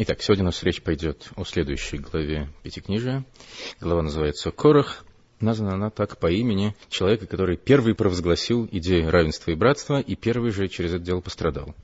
Итак, сегодня у нас речь пойдет о следующей главе Пятикнижия. Глава называется «Корах». Названа она так по имени человека, который первый провозгласил идею равенства и братства, и первый же через это дело пострадал.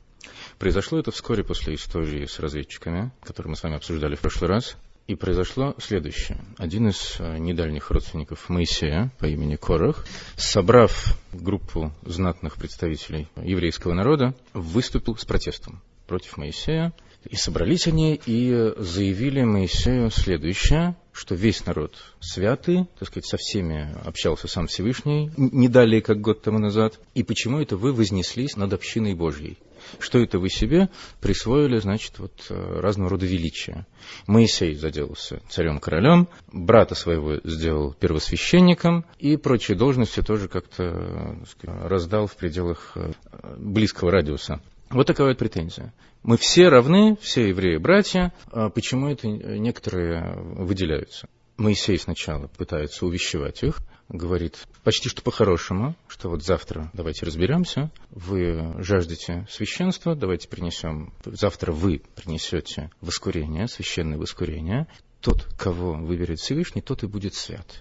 Произошло это вскоре после истории с разведчиками, которую мы с вами обсуждали в прошлый раз. И произошло следующее. Один из э, недальних родственников Моисея по имени Корах, собрав группу знатных представителей еврейского народа, выступил с протестом против Моисея и собрались они и заявили Моисею следующее, что весь народ святый, так сказать, со всеми общался сам Всевышний, не далее, как год тому назад, и почему это вы вознеслись над общиной Божьей? Что это вы себе присвоили, значит, вот э, разного рода величия? Моисей заделался царем-королем, брата своего сделал первосвященником, и прочие должности тоже как-то сказать, раздал в пределах э, близкого радиуса. Вот такая вот претензия. Мы все равны, все евреи братья, а почему это некоторые выделяются? Моисей сначала пытается увещевать их, говорит почти что по-хорошему, что вот завтра давайте разберемся, вы жаждете священства, давайте принесем, завтра вы принесете воскурение, священное воскурение, тот, кого выберет Всевышний, тот и будет свят.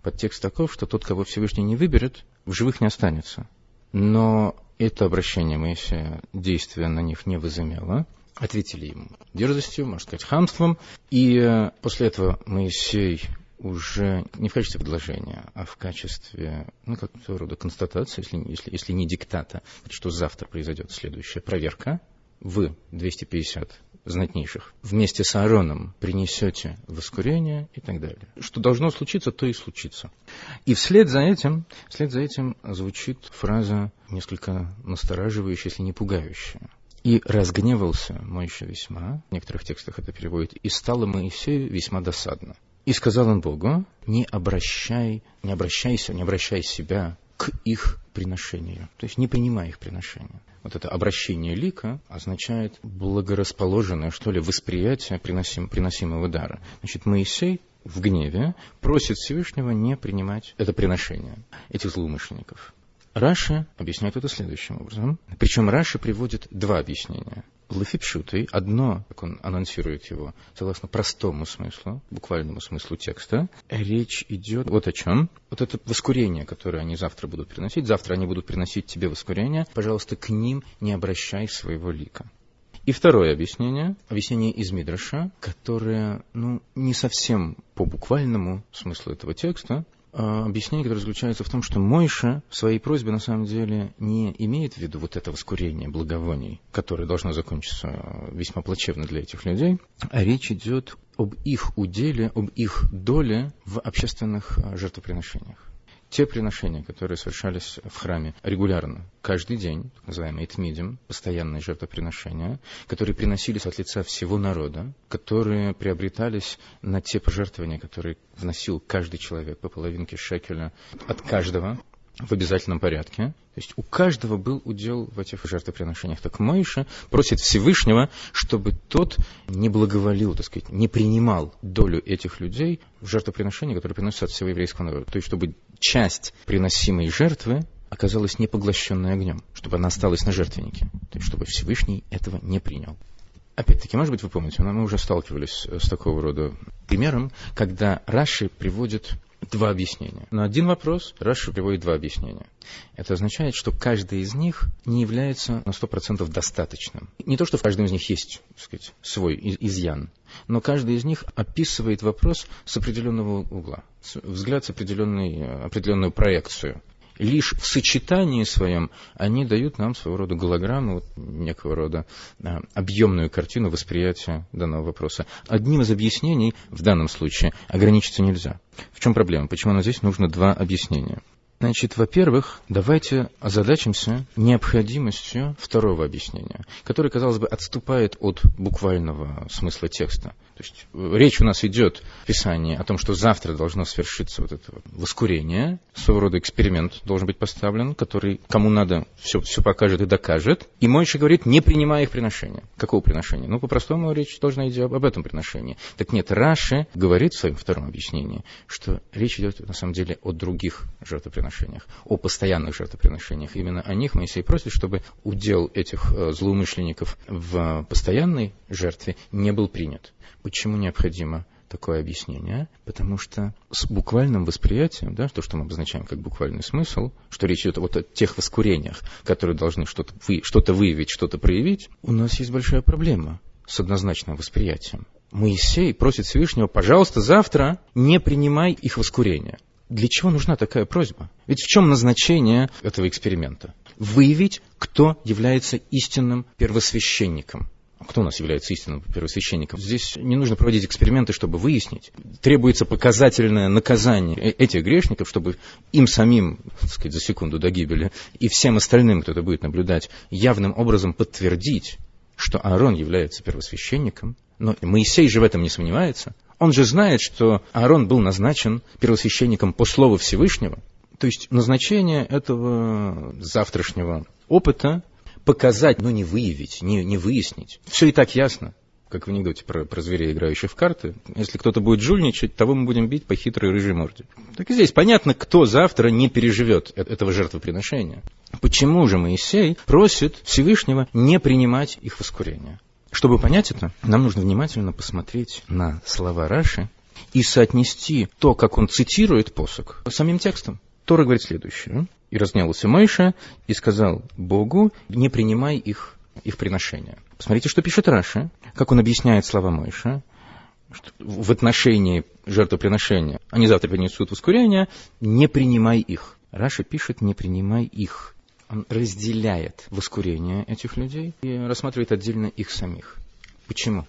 Подтекст таков, что тот, кого Всевышний не выберет, в живых не останется. Но это обращение Моисея действия на них не возымело. Ответили ему дерзостью, можно сказать, хамством. И э, после этого Моисей уже не в качестве предложения, а в качестве, ну, какого рода констатации, если, если, если не диктата, что завтра произойдет следующая проверка. Вы, 250 знатнейших, вместе с Аароном принесете воскурение и так далее. Что должно случиться, то и случится. И вслед за этим, вслед за этим звучит фраза несколько настораживающая, если не пугающая. И разгневался Моисей весьма, в некоторых текстах это переводит, и стало Моисею весьма досадно. И сказал он Богу, не обращай, не обращайся, не обращай себя к их приношению. То есть не принимай их приношения вот это обращение лика означает благорасположенное, что ли, восприятие приносим, приносимого дара. Значит, Моисей в гневе просит Всевышнего не принимать это приношение этих злоумышленников. Раши объясняет это следующим образом. Причем Раши приводит два объяснения. Лафипшутой, одно, как он анонсирует его, согласно простому смыслу, буквальному смыслу текста, речь идет вот о чем. Вот это воскурение, которое они завтра будут приносить, завтра они будут приносить тебе воскурение, пожалуйста, к ним не обращай своего лика. И второе объяснение, объяснение из Мидраша, которое ну, не совсем по буквальному смыслу этого текста, объяснение, которое заключается в том, что Мойша в своей просьбе на самом деле не имеет в виду вот это воскурение благовоний, которое должно закончиться весьма плачевно для этих людей, а речь идет об их уделе, об их доле в общественных а, жертвоприношениях те приношения, которые совершались в храме регулярно, каждый день, так называемые этмидим, постоянные жертвоприношения, которые приносились от лица всего народа, которые приобретались на те пожертвования, которые вносил каждый человек по половинке шекеля от каждого, в обязательном порядке. То есть у каждого был удел в этих жертвоприношениях. Так Моиша просит Всевышнего, чтобы тот не благоволил, так сказать, не принимал долю этих людей в жертвоприношения, которые приносятся от всего еврейского народа. То есть чтобы часть приносимой жертвы оказалась не поглощенной огнем, чтобы она осталась на жертвеннике. То есть чтобы Всевышний этого не принял. Опять-таки, может быть, вы помните, мы уже сталкивались с такого рода примером, когда Раши приводит два объяснения. На один вопрос Раши приводит два объяснения. Это означает, что каждый из них не является на 100% достаточным. Не то, что в каждом из них есть так сказать, свой изъян, но каждый из них описывает вопрос с определенного угла, взгляд с определенной, определенную проекцию лишь в сочетании своем они дают нам своего рода голограмму, вот, некого рода а, объемную картину восприятия данного вопроса. Одним из объяснений в данном случае ограничиться нельзя. В чем проблема? Почему нам здесь нужно два объяснения? Значит, во-первых, давайте озадачимся необходимостью второго объяснения, которое, казалось бы, отступает от буквального смысла текста. То есть э, речь у нас идет в Писании о том, что завтра должно свершиться вот это воскурение, своего рода эксперимент должен быть поставлен, который кому надо все, все покажет и докажет. И Мойша говорит, не принимая их приношения. Какого приношения? Ну, по-простому речь должна идти об, об этом приношении. Так нет, Раши говорит в своем втором объяснении, что речь идет на самом деле о других жертвоприношениях о постоянных жертвоприношениях. Именно о них Моисей просит, чтобы удел этих э, злоумышленников в постоянной жертве не был принят. Почему необходимо такое объяснение, потому что с буквальным восприятием, да, то, что мы обозначаем как буквальный смысл, что речь идет вот о тех воскурениях, которые должны что-то вы, что выявить, что-то проявить, у нас есть большая проблема с однозначным восприятием. Моисей просит Всевышнего, пожалуйста, завтра не принимай их воскурения. Для чего нужна такая просьба? Ведь в чем назначение этого эксперимента? Выявить, кто является истинным первосвященником кто у нас является истинным первосвященником. Здесь не нужно проводить эксперименты, чтобы выяснить. Требуется показательное наказание э, этих грешников, чтобы им самим, так сказать, за секунду до гибели, и всем остальным, кто это будет наблюдать, явным образом подтвердить, что Аарон является первосвященником. Но Моисей же в этом не сомневается. Он же знает, что Аарон был назначен первосвященником по слову Всевышнего. То есть назначение этого завтрашнего опыта показать, но не выявить, не, не выяснить. Все и так ясно, как в анекдоте про, про зверей, играющих в карты. Если кто-то будет жульничать, того мы будем бить по хитрой рыжей морде. Так и здесь понятно, кто завтра не переживет э, этого жертвоприношения. Почему же Моисей просит Всевышнего не принимать их воскурение? Чтобы понять это, нам нужно внимательно посмотреть на слова Раши и соотнести то, как он цитирует посук, с самим текстом. Тора говорит следующее. «И разгневался Мойша и сказал Богу, не принимай их, их приношения». Посмотрите, что пишет Раши, как он объясняет слова Мойше в отношении жертвоприношения. Они завтра принесут воскурение, не принимай их. Раши пишет, не принимай их. Он разделяет воскурение этих людей и рассматривает отдельно их самих. Почему?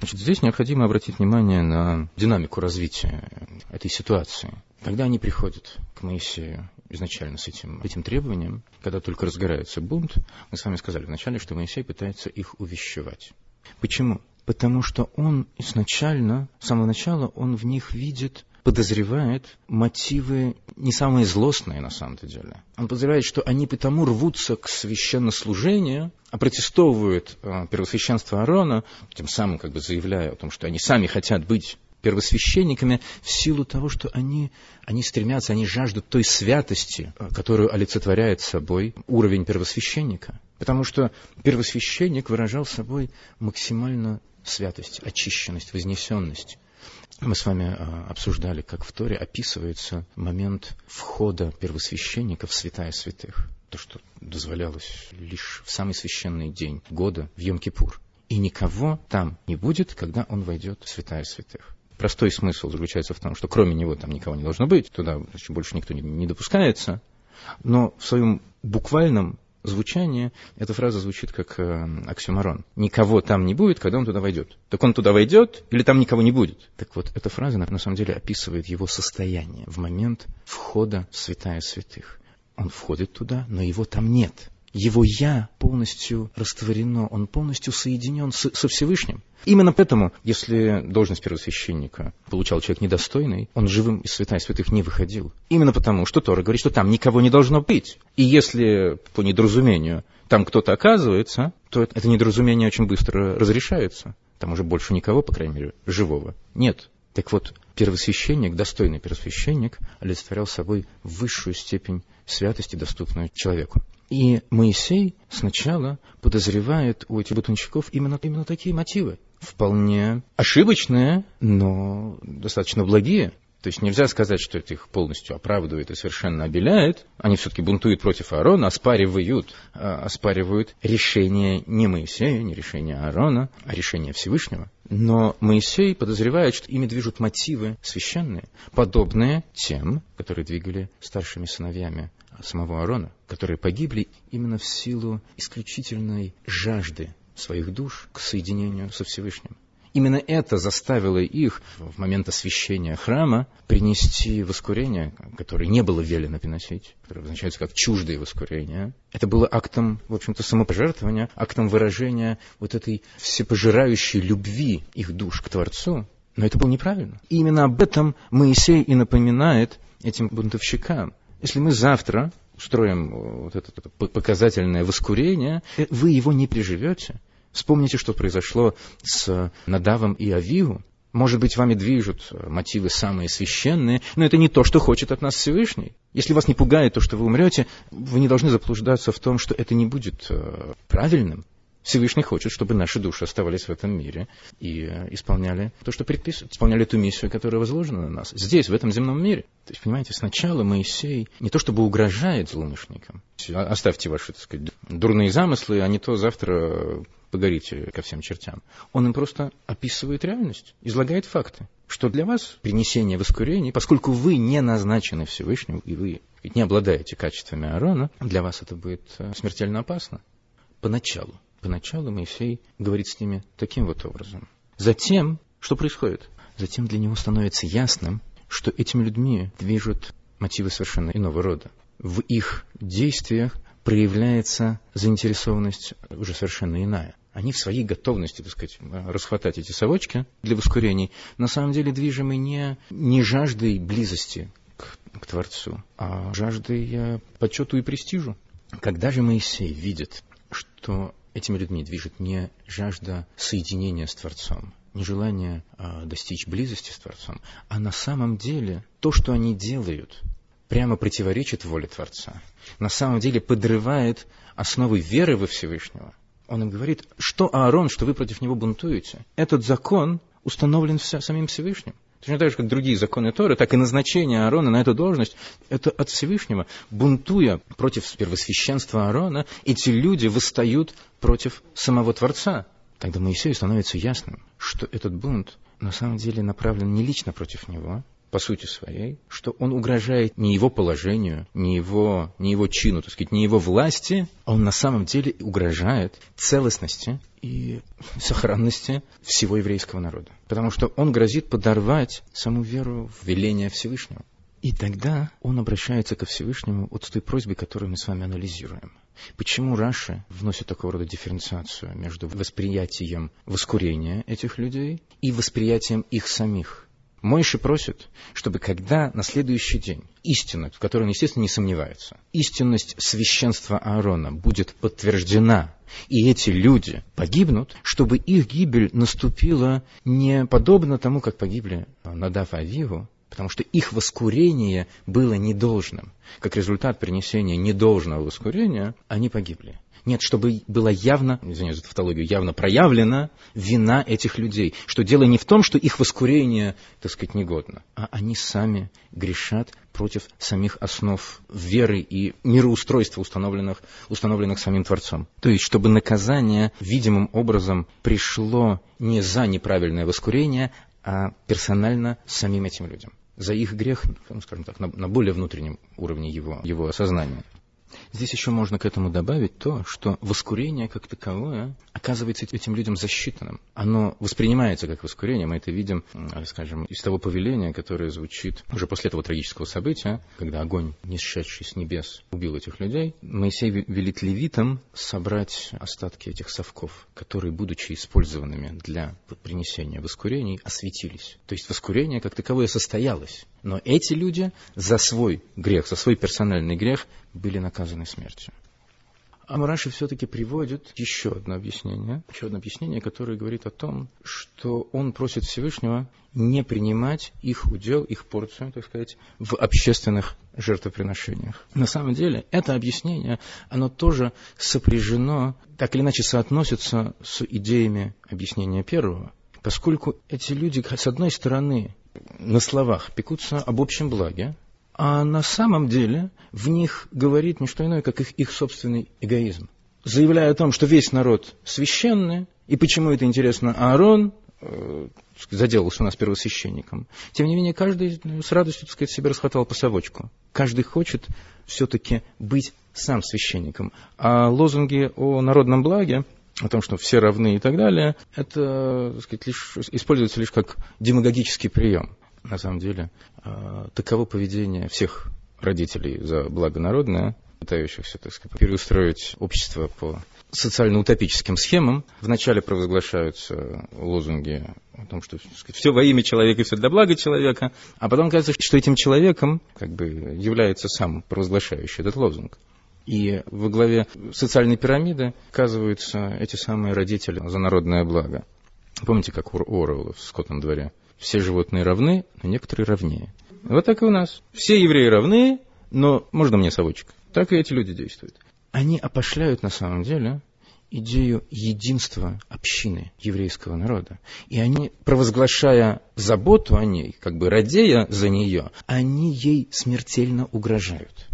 Значит, здесь необходимо обратить внимание на динамику развития этой ситуации. Когда они приходят к Моисею изначально с этим, этим требованием, когда только разгорается бунт, мы с вами сказали вначале, что Моисей пытается их увещевать. Почему? Потому что он изначально, с самого начала, он в них видит подозревает мотивы не самые злостные на самом-то деле. Он подозревает, что они потому рвутся к священнослужению, а протестовывают э, первосвященство Аарона, тем самым как бы заявляя о том, что они сами хотят быть первосвященниками в силу того, что они, они стремятся, они жаждут той святости, э, которую олицетворяет собой уровень первосвященника. Потому что первосвященник выражал собой максимально святость, очищенность, вознесенность. Мы с вами а, обсуждали, как в Торе описывается момент входа первосвященника в святая святых. То, что дозволялось лишь в самый священный день года, в Йом-Кипур. И никого там не будет, когда он войдет в святая святых. Простой смысл заключается в том, что кроме него там никого не должно быть, туда больше никто не, не допускается. Но в своем буквальном звучание, эта фраза звучит как э, оксюмарон. Никого там не будет, когда он туда войдет. Так он туда войдет или там никого не будет? Так вот, эта фраза на, на самом деле описывает его состояние в момент входа в святая святых. Он входит туда, но его там нет его «я» полностью растворено, он полностью соединен с, со Всевышним. Именно поэтому, если должность первосвященника получал человек недостойный, он живым из святая святых не выходил. Именно потому, что Тора говорит, что там никого не должно быть. И если по недоразумению там кто-то оказывается, то это недоразумение очень быстро разрешается. Там уже больше никого, по крайней мере, живого нет. Так вот, первосвященник, достойный первосвященник, олицетворял собой высшую степень святости, доступную человеку. И Моисей сначала подозревает у этих бутонщиков именно, именно такие мотивы. Вполне ошибочные, но достаточно благие. То есть нельзя сказать, что это их полностью оправдывает и совершенно обеляет. Они все-таки бунтуют против Аарона, оспаривают, а, оспаривают решение не Моисея, не решение Аарона, а решение Всевышнего. Но Моисей подозревает, что ими движут мотивы священные, подобные тем, которые двигали старшими сыновьями самого Аарона, которые погибли именно в силу исключительной жажды своих душ к соединению со Всевышним. Именно это заставило их в момент освящения храма принести воскурение, которое не было велено приносить, которое обозначается как чуждое воскурение. Это было актом, в общем-то, самопожертвования, актом выражения вот этой всепожирающей любви их душ к Творцу. Но это было неправильно. И именно об этом Моисей и напоминает этим бунтовщикам. Если мы завтра устроим вот это, это показательное воскурение, э, вы его не приживете. Вспомните, что произошло с Надавом и Авиву. Может быть, вами движут мотивы самые священные, но это не то, что хочет от нас Всевышний. Если вас не пугает то, что вы умрете, вы не должны заблуждаться в том, что это не будет э, правильным. Всевышний хочет, чтобы наши души оставались в этом мире и э, исполняли то, что предписывает, исполняли ту миссию, которая возложена на нас, здесь, в этом земном мире. То есть, понимаете, сначала Моисей не то чтобы угрожает злоумышленникам, оставьте ваши, так сказать, дурные замыслы, а не то завтра погорите ко всем чертям. Он им просто описывает реальность, излагает факты, что для вас принесение воскурения, поскольку вы не назначены Всевышним, и вы не обладаете качествами Аарона, для вас это будет э, смертельно опасно. Поначалу. Поначалу Моисей говорит с ними таким вот образом. Затем, что происходит? Затем для него становится ясным, что этими людьми движут мотивы совершенно иного рода. В их действиях проявляется заинтересованность уже совершенно иная. Они в своей готовности, так сказать, расхватать эти совочки для воскурений, на самом деле движимы не, не жаждой близости к, к Творцу, а жаждой э, почету и престижу. Когда же Моисей видит, что этими людьми движет не жажда соединения с Творцом, не желание а, достичь близости с Творцом, а на самом деле то, что они делают, прямо противоречит воле Творца. На самом деле подрывает основы веры во Всевышнего. Он им говорит, что Аарон, что вы против него бунтуете. Этот закон установлен самим Всевышним. Точно так же, как другие законы Торы, так и назначение Аарона на эту должность, это от Всевышнего. Бунтуя против первосвященства Аарона, эти люди восстают против самого Творца. Тогда Моисею становится ясным, что этот бунт на самом деле направлен не лично против него, по сути своей, что он угрожает не его положению, не его, не его чину, так сказать, не его власти, а он на самом деле угрожает целостности и сохранности всего еврейского народа. Потому что он грозит подорвать саму веру в веление Всевышнего. И тогда он обращается ко Всевышнему вот с той просьбой, которую мы с вами анализируем. Почему Раши вносит такого рода дифференциацию между восприятием воскурения этих людей и восприятием их самих? Мойши просит, чтобы когда на следующий день истина, в которой он, естественно, не сомневается, истинность священства Аарона будет подтверждена, и эти люди погибнут, чтобы их гибель наступила не подобно тому, как погибли Надав и Авиву, потому что их воскурение было недолжным. Как результат принесения недолжного воскурения, они погибли. Нет, чтобы была явно, извиняюсь за тавтологию, явно проявлена вина этих людей. Что дело не в том, что их воскурение, так сказать, негодно, а они сами грешат против самих основ веры и мироустройства, установленных, установленных самим Творцом. То есть, чтобы наказание видимым образом пришло не за неправильное воскурение, а персонально самим этим людям за их грех, ну, скажем так, на, на более внутреннем уровне его, его осознания. Здесь еще можно к этому добавить то, что воскурение как таковое оказывается этим людям засчитанным. Оно воспринимается как воскурение. Мы это видим, скажем, из того повеления, которое звучит уже после этого трагического события, когда огонь, не сшедший с небес, убил этих людей. Моисей велит левитам собрать остатки этих совков, которые, будучи использованными для принесения воскурений, осветились. То есть воскурение как таковое состоялось. Но эти люди за свой грех, за свой персональный грех были наказаны смертью. Амараши все-таки приводит еще одно объяснение, еще одно объяснение, которое говорит о том, что он просит Всевышнего не принимать их удел, их порцию, так сказать, в общественных жертвоприношениях. На самом деле, это объяснение, оно тоже сопряжено, так или иначе соотносится с идеями объяснения первого, поскольку эти люди, с одной стороны, на словах пекутся об общем благе, а на самом деле в них говорит не что иное, как их, их собственный эгоизм. Заявляя о том, что весь народ священный, и почему это интересно Аарон, э, заделался у нас первосвященником. Тем не менее, каждый с радостью, так сказать, себе расхватал по совочку. Каждый хочет все-таки быть сам священником. А лозунги о народном благе, о том, что все равны и так далее, это так сказать, лишь, используется лишь как демагогический прием. На самом деле, таково поведение всех родителей за благо народное, пытающихся, так сказать, переустроить общество по социально-утопическим схемам. Вначале провозглашаются лозунги о том, что сказать, все во имя человека и все для блага человека, а потом кажется, что этим человеком как бы является сам провозглашающий этот лозунг. И во главе социальной пирамиды оказываются эти самые родители за народное благо. Помните, как у Оруэлла в «Скотном дворе»? Все животные равны, но некоторые равнее. Вот так и у нас. Все евреи равны, но можно мне совочек. Так и эти люди действуют. Они опошляют на самом деле идею единства общины еврейского народа. И они, провозглашая заботу о ней, как бы радея за нее, они ей смертельно угрожают.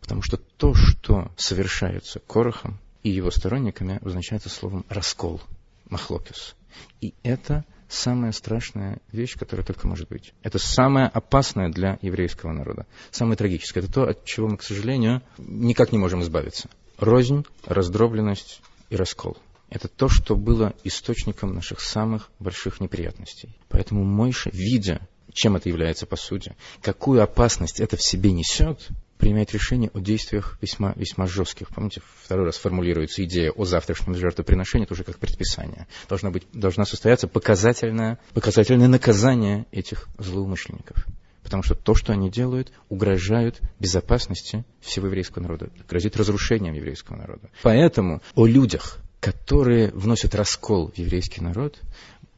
Потому что то, что совершается Корохом и его сторонниками, обозначается словом «раскол», «махлокис». И это самая страшная вещь, которая только может быть. Это самое опасное для еврейского народа. Самое трагическое. Это то, от чего мы, к сожалению, никак не можем избавиться. Рознь, раздробленность и раскол. Это то, что было источником наших самых больших неприятностей. Поэтому Мойша, видя, чем это является по сути, какую опасность это в себе несет, принимает решение о действиях весьма, весьма жестких. Помните, второй раз формулируется идея о завтрашнем жертвоприношении, это уже как предписание. Должна, быть, должна состояться показательное, показательное наказание этих злоумышленников. Потому что то, что они делают, угрожают безопасности всего еврейского народа, грозит разрушением еврейского народа. Поэтому о людях, которые вносят раскол в еврейский народ,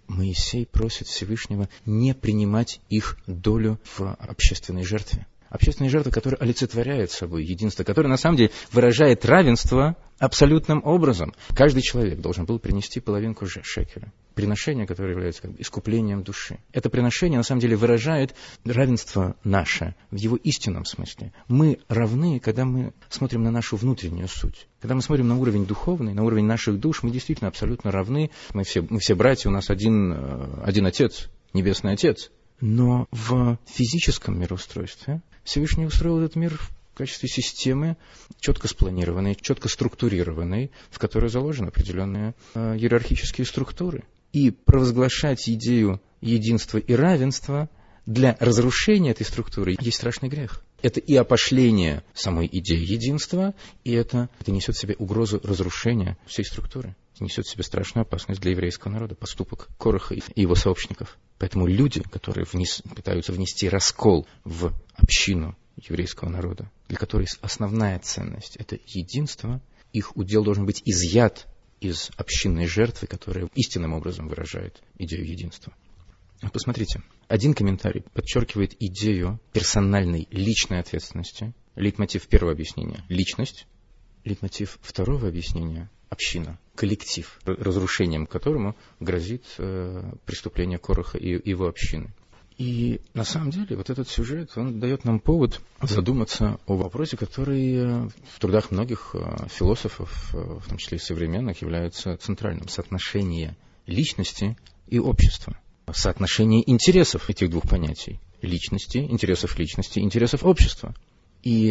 Моисей просит Всевышнего не принимать их долю в общественной жертве общественная жертва, которая олицетворяет собой единство, которая на самом деле выражает равенство абсолютным образом. Каждый человек должен был принести половинку шекеля. Приношение, которое является как бы искуплением души. Это приношение на самом деле выражает равенство наше в его истинном смысле. Мы равны, когда мы смотрим на нашу внутреннюю суть. Когда мы смотрим на уровень духовный, на уровень наших душ, мы действительно абсолютно равны. Мы все, мы все братья, у нас один, э, один Отец, Небесный Отец. Но в физическом мироустройстве Всевышний устроил этот мир в качестве системы, четко спланированной, четко структурированной, в которой заложены определенные э, иерархические структуры. И провозглашать идею единства и равенства для разрушения этой структуры есть страшный грех. Это и опошление самой идеи единства, и это, это несет в себе угрозу разрушения всей структуры. Несет в себе страшную опасность для еврейского народа, поступок Короха и его сообщников. Поэтому люди, которые внес, пытаются внести раскол в общину еврейского народа, для которой основная ценность – это единство, их удел должен быть изъят из общинной жертвы, которая истинным образом выражает идею единства. Посмотрите, один комментарий подчеркивает идею персональной личной ответственности. Лейтмотив первого объяснения – личность. Лейтмотив второго объяснения община, коллектив, разрушением которому грозит э, преступление Короха и его общины. И на самом деле вот этот сюжет, он дает нам повод задуматься о вопросе, который э, в трудах многих э, философов, в том числе и современных, является центральным. Соотношение личности и общества. Соотношение интересов этих двух понятий. Личности, интересов личности, интересов общества. И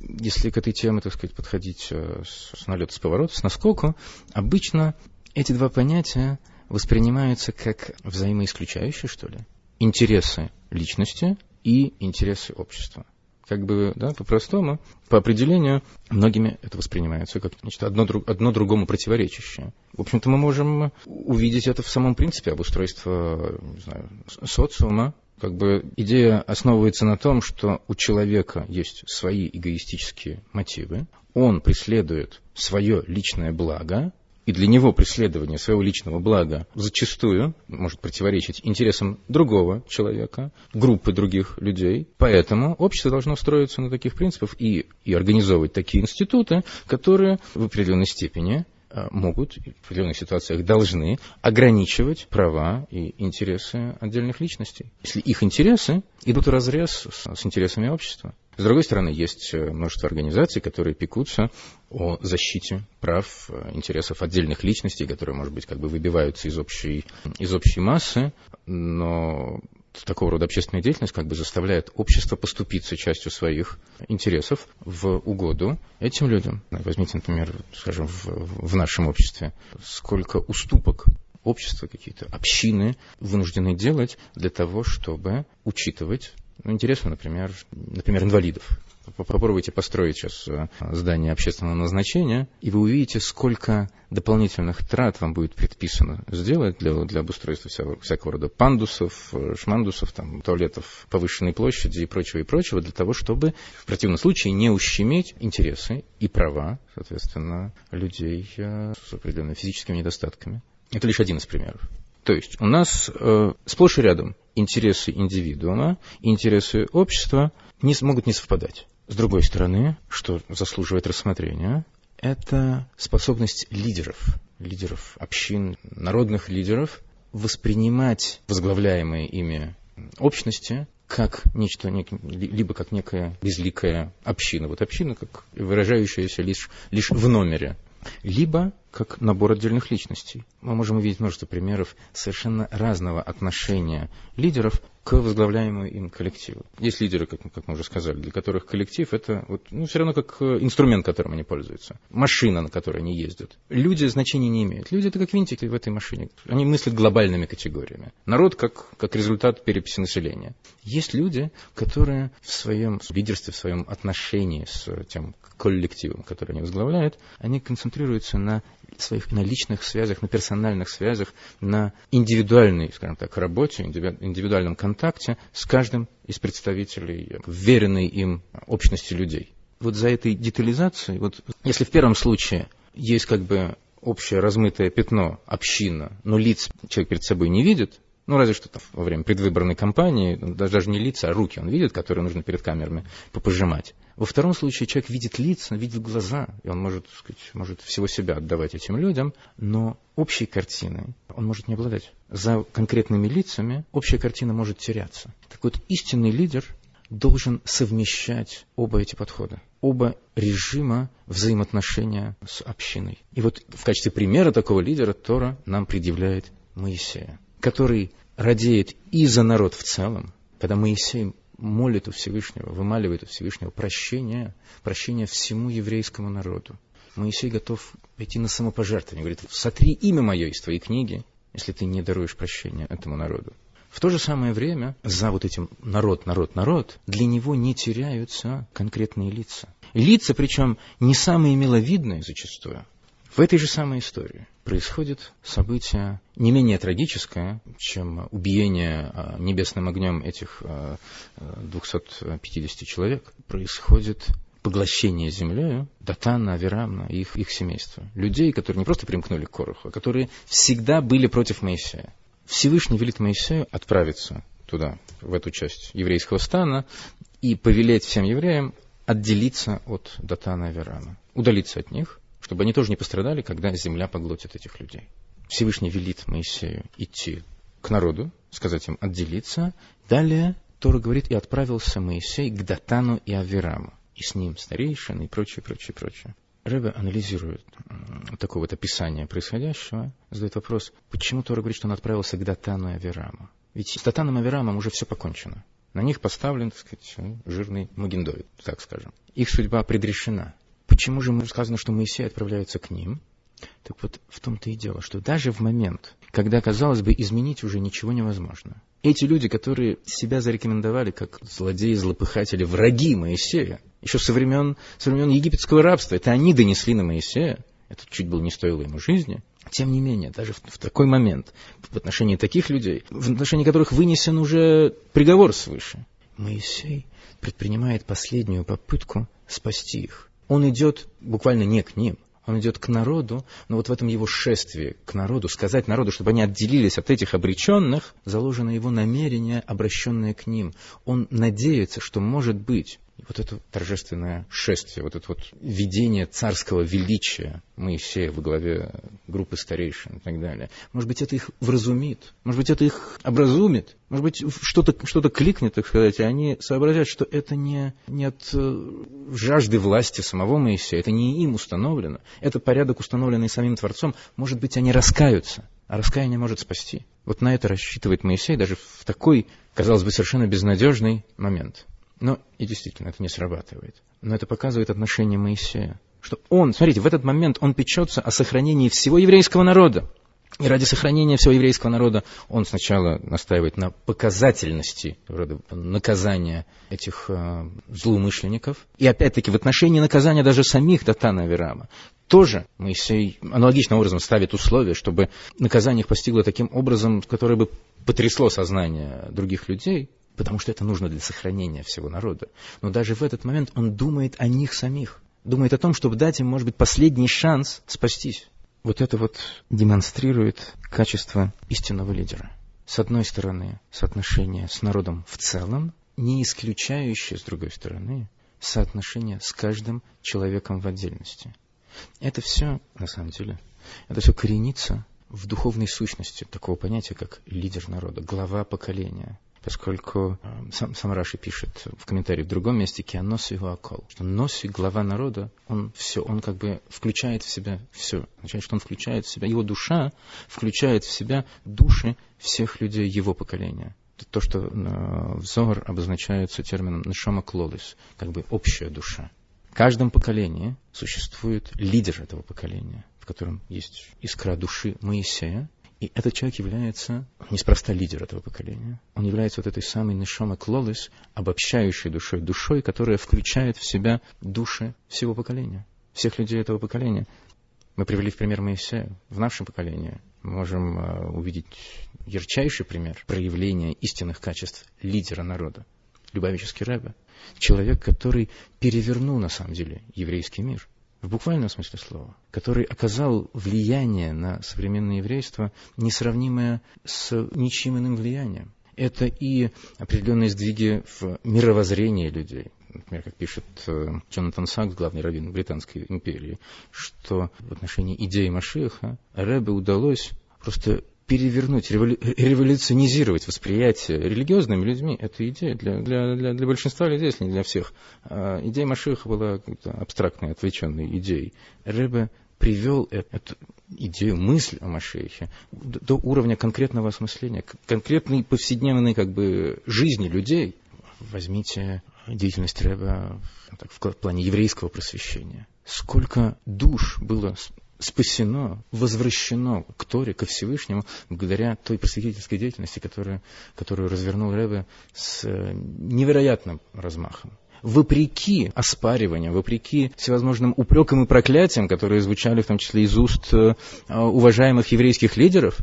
если к этой теме, так сказать, подходить э, с налета, с поворота, с наскоку, обычно эти два понятия воспринимаются как взаимоисключающие, что ли. Интересы личности и интересы общества. Как бы, да, по-простому, по определению, многими это воспринимается как значит, одно, одно другому противоречащее. В общем-то, мы можем увидеть это в самом принципе обустройства не знаю, социума, как бы идея основывается на том, что у человека есть свои эгоистические мотивы, он преследует свое личное благо, и для него преследование своего личного блага зачастую может противоречить интересам другого человека, группы других людей. Поэтому общество должно строиться на таких принципах и, и организовывать такие институты, которые в определенной степени могут, в определенных ситуациях должны ограничивать права и интересы отдельных личностей, если их интересы идут в разрез с, с интересами общества. С другой стороны, есть э, множество организаций, которые пекутся о защите прав, э, интересов отдельных личностей, которые, может быть, как бы выбиваются из общей, из общей массы, но такого рода общественная деятельность как бы заставляет общество поступиться частью своих интересов в угоду этим людям. Возьмите, например, скажем, в, в нашем обществе, сколько уступок общества, какие-то общины вынуждены делать для того, чтобы учитывать ну, интересы, например, например, инвалидов. Попробуйте построить сейчас э, здание общественного назначения, и вы увидите, сколько дополнительных трат вам будет предписано сделать для, для обустройства всякого, всякого рода пандусов, э, шмандусов, там, туалетов повышенной площади и прочего, и прочего, для того, чтобы в противном случае не ущеметь интересы и права, соответственно, людей э, с определенными физическими недостатками. Это лишь один из примеров. То есть у нас э, сплошь и рядом интересы индивидуума интересы общества не, могут не совпадать. С другой стороны, что заслуживает рассмотрения, это способность лидеров, лидеров общин, народных лидеров, воспринимать возглавляемые ими общности как нечто, либо как некая безликая община. Вот община, как выражающаяся лишь, лишь в номере либо как набор отдельных личностей. Мы можем увидеть множество примеров совершенно разного отношения лидеров к возглавляемому им коллективу. Есть лидеры, как, как мы уже сказали, для которых коллектив это вот, ну, все равно как э, инструмент, которым они пользуются. Машина, на которой они ездят. Люди значения не имеют. Люди это как винтики в этой машине. Они мыслят глобальными категориями. Народ как, как результат переписи населения. Есть люди, которые в своем лидерстве, в своем отношении с тем коллективом, который они возглавляют, они концентрируются на своих на личных связях, на персональных связях, на индивидуальной, скажем так, работе, индивидуальном контакте с каждым из представителей веренной им общности людей. Вот за этой детализацией, вот если в первом случае есть как бы общее размытое пятно, община, но лиц человек перед собой не видит, ну, разве что там во время предвыборной кампании, даже не лица, а руки он видит, которые нужно перед камерами попожимать. Во втором случае человек видит лица, видит глаза, и он может, сказать, может всего себя отдавать этим людям, но общей картиной он может не обладать. За конкретными лицами общая картина может теряться. Так вот, истинный лидер должен совмещать оба эти подхода, оба режима взаимоотношения с общиной. И вот в качестве примера такого лидера Тора нам предъявляет Моисея который радеет и за народ в целом, когда Моисей молит у Всевышнего, вымаливает у Всевышнего прощения, прощения всему еврейскому народу. Моисей готов пойти на самопожертвование. Говорит, сотри имя мое из твоей книги, если ты не даруешь прощения этому народу. В то же самое время за вот этим народ, народ, народ, для него не теряются конкретные лица. Лица, причем не самые миловидные зачастую, в этой же самой истории происходит событие не менее трагическое, чем убиение а, небесным огнем этих 250 а, человек. Происходит поглощение землей Датана, Аверамна и их, их семейства. Людей, которые не просто примкнули к Короху, а которые всегда были против Моисея. Всевышний велит Моисею отправиться туда, в эту часть еврейского стана, и повелеть всем евреям отделиться от Датана и Аверама, удалиться от них – чтобы они тоже не пострадали, когда земля поглотит этих людей. Всевышний велит Моисею идти к народу, сказать им отделиться. Далее Тора говорит, и отправился Моисей к Датану и Авераму, и с ним старейшины и прочее, прочее, прочее. Рэбе анализирует такое вот описание происходящего, задает вопрос, почему Тора говорит, что он отправился к Датану и Авераму? Ведь с Датаном и Аверамом уже все покончено. На них поставлен, так сказать, жирный Магендовит, так скажем. Их судьба предрешена. Почему же сказано, что Моисей отправляется к ним? Так вот, в том-то и дело, что даже в момент, когда, казалось бы, изменить уже ничего невозможно, эти люди, которые себя зарекомендовали как злодеи, злопыхатели, враги Моисея, еще со времен, со времен египетского рабства, это они донесли на Моисея, это чуть было не стоило ему жизни, тем не менее, даже в, в такой момент, в отношении таких людей, в отношении которых вынесен уже приговор свыше, Моисей предпринимает последнюю попытку спасти их. Он идет буквально не к ним, он идет к народу, но вот в этом его шествии к народу, сказать народу, чтобы они отделились от этих обреченных, заложено его намерение, обращенное к ним. Он надеется, что, может быть, вот это торжественное шествие, вот это вот видение царского величия Моисея во главе группы старейшин и так далее, может быть, это их вразумит, может быть, это их образумит, может быть, что-то что кликнет, так сказать, и они сообразят, что это не, не от э, жажды власти самого Моисея, это не им установлено, это порядок, установленный самим Творцом, может быть, они раскаются, а раскаяние может спасти. Вот на это рассчитывает Моисей даже в такой, казалось бы, совершенно безнадежный момент. Но и действительно, это не срабатывает. Но это показывает отношение Моисея. Что он, смотрите, в этот момент он печется о сохранении всего еврейского народа. И ради сохранения всего еврейского народа он сначала настаивает на показательности вроде наказания этих э, злоумышленников. И опять-таки в отношении наказания даже самих Датана Авирама. Тоже Моисей аналогичным образом ставит условия, чтобы наказание их постигло таким образом, которое бы потрясло сознание других людей, потому что это нужно для сохранения всего народа. Но даже в этот момент он думает о них самих, думает о том, чтобы дать им, может быть, последний шанс спастись. вот это вот демонстрирует качество истинного лидера. С одной стороны, соотношение с народом в целом, не исключающее, с другой стороны, соотношение с каждым человеком в отдельности. Это все, на самом деле, это все коренится в духовной сущности такого понятия, как лидер народа, глава поколения. Поскольку э, сам, сам Раши пишет в комментарии в другом месте «Кианоси его окол», что Носи, глава народа, он все, он как бы включает в себя все. Означает, что он включает в себя, его душа включает в себя души всех людей его поколения то, что э, в Зогар обозначается термином «нешама клолис», как бы общая душа. В каждом поколении существует лидер этого поколения, в котором есть искра души Моисея, и этот человек является неспроста лидер этого поколения. Он является вот этой самой Нешома Клолис, обобщающей душой, душой, которая включает в себя души всего поколения, всех людей этого поколения. Мы привели в пример Моисея. В нашем поколении мы можем э, увидеть ярчайший пример проявления истинных качеств лидера народа. Любавический Рэбе. Человек, который перевернул, на самом деле, еврейский мир. В буквальном смысле слова. Который оказал влияние на современное еврейство, несравнимое с ничьим иным влиянием. Это и определенные сдвиги в мировоззрении людей, например, как пишет э, Джонатан Сакс, главный раввин Британской империи, что в отношении идеи Машиха Рэбе удалось просто перевернуть, революционизировать восприятие религиозными людьми эту идею для, для, для, для большинства людей, если не для всех. А идея Машиха была абстрактной, отвлеченной идеей. Рэбе привел э, эту идею, мысль о Машехе до уровня конкретного осмысления, конкретной повседневной как бы, жизни людей. Возьмите деятельность Рэбе так, в плане еврейского просвещения. Сколько душ было спасено, возвращено к Торе, ко Всевышнему, благодаря той просветительской деятельности, которую, которую развернул Рэбе с э, невероятным размахом. Вопреки оспариваниям, вопреки всевозможным упрекам и проклятиям, которые звучали в том числе из уст э, уважаемых еврейских лидеров,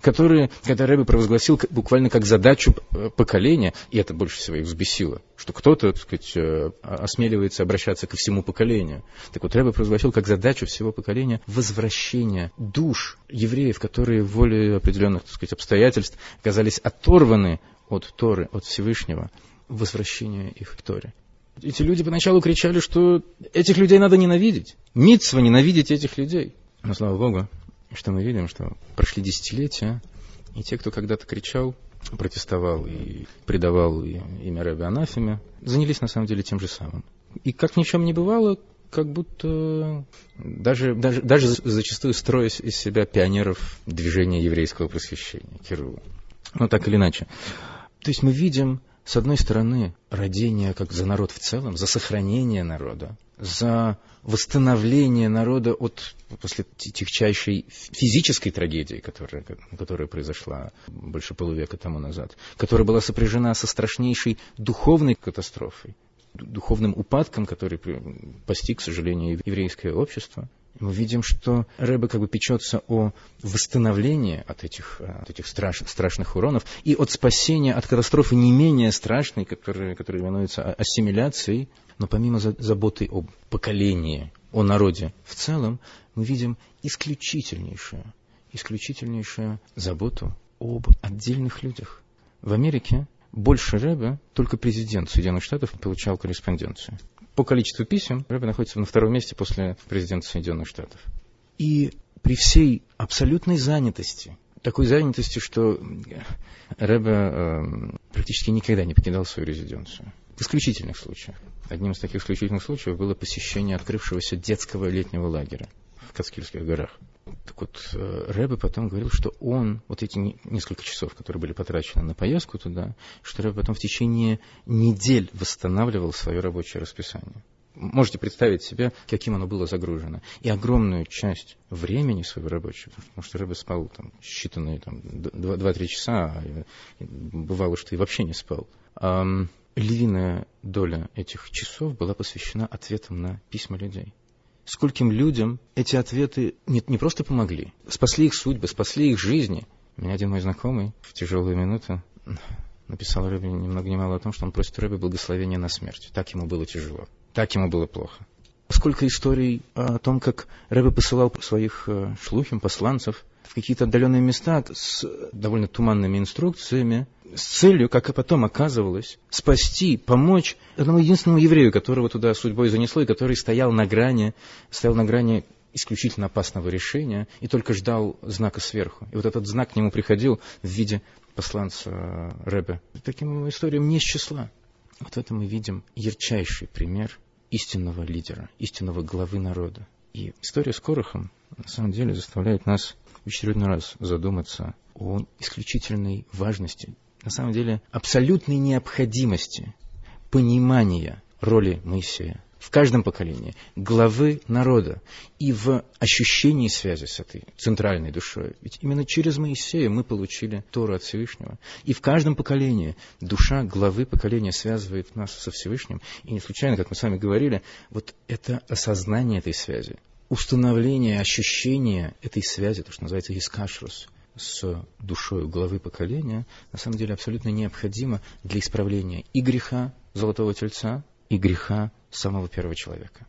которые, когда Рэбе провозгласил буквально как задачу э, поколения, и это больше всего их взбесило, что кто-то, так сказать, э, осмеливается обращаться ко всему поколению. Так вот, Рэбе провозгласил как задачу всего поколения возвращение душ евреев, которые в воле определенных, так сказать, обстоятельств оказались оторваны от Торы, от Всевышнего, возвращение их к Торе. Эти люди поначалу кричали, что этих людей надо ненавидеть. Митцва ненавидеть этих людей. Но, слава Богу, что мы видим, что прошли десятилетия, и те, кто когда-то кричал, протестовал и предавал имя Рэбе Анафеме, занялись на самом деле тем же самым. И как ни в чем не бывало, как будто даже, даже, даже зачастую строясь из себя пионеров движения еврейского просвещения, Кирилла. Ну, так или иначе. То есть мы видим, с одной стороны, родение как за народ в целом, за сохранение народа, за восстановление народа от после тягчайшей физической трагедии, которая, которая произошла больше полувека тому назад, которая была сопряжена со страшнейшей духовной катастрофой, духовным упадком, который постиг, к сожалению, еврейское общество, мы видим, что Рэбе как бы печется о восстановлении от этих, от этих страш, страшных уронов и от спасения от катастрофы не менее страшной, которая, которая именуется ассимиляцией. Но помимо заботы о поколении, о народе в целом, мы видим исключительнейшую, исключительнейшую заботу об отдельных людях. В Америке больше Рэбе только президент Соединенных Штатов получал корреспонденцию. По количеству писем Рэбе находится на втором месте после президента Соединенных Штатов. И при всей абсолютной занятости, такой занятости, что Рэбе э, практически никогда не покидал свою резиденцию. В исключительных случаях. Одним из таких исключительных случаев было посещение открывшегося детского летнего лагеря в Кацкильских горах. Так вот, э, Рэбе потом говорил, что он, вот эти несколько часов, которые были потрачены на поездку туда, что Рэбе потом в течение недель восстанавливал свое рабочее расписание. Можете представить себе, каким оно было загружено. И огромную часть времени своего рабочего, потому что Рэбе спал там, считанные там, 2-3 часа, а бывало, что и вообще не спал. Львиная доля этих часов была посвящена ответам на письма людей скольким людям эти ответы не, не просто помогли, спасли их судьбы, спасли их жизни. Меня один мой знакомый в тяжелую минуту написал Рэбе ни много ни мало о том, что он просит Рэбе благословения на смерть. Так ему было тяжело, так ему было плохо. сколько историй о том, как Рэбе посылал своих э, шлухим, посланцев в какие-то отдаленные места с довольно туманными инструкциями, с целью, как и потом оказывалось, спасти, помочь одному единственному еврею, которого туда судьбой занесло, и который стоял на грани, стоял на грани исключительно опасного решения и только ждал знака сверху. И вот этот знак к нему приходил в виде посланца э, Рэбе. Таким историям не с числа. Вот в этом мы видим ярчайший пример истинного лидера, истинного главы народа. И история с Корохом на самом деле заставляет нас в очередной раз задуматься о исключительной важности, на самом деле абсолютной необходимости понимания роли Моисея в каждом поколении, главы народа и в ощущении связи с этой центральной душой. Ведь именно через Моисея мы получили Тору от Всевышнего. И в каждом поколении душа главы поколения связывает нас со Всевышним. И не случайно, как мы с вами говорили, вот это осознание этой связи, установление, ощущение этой связи, то, что называется искашрус, с душой главы поколения, на самом деле абсолютно необходимо для исправления и греха Золотого Тельца, и греха самого первого человека.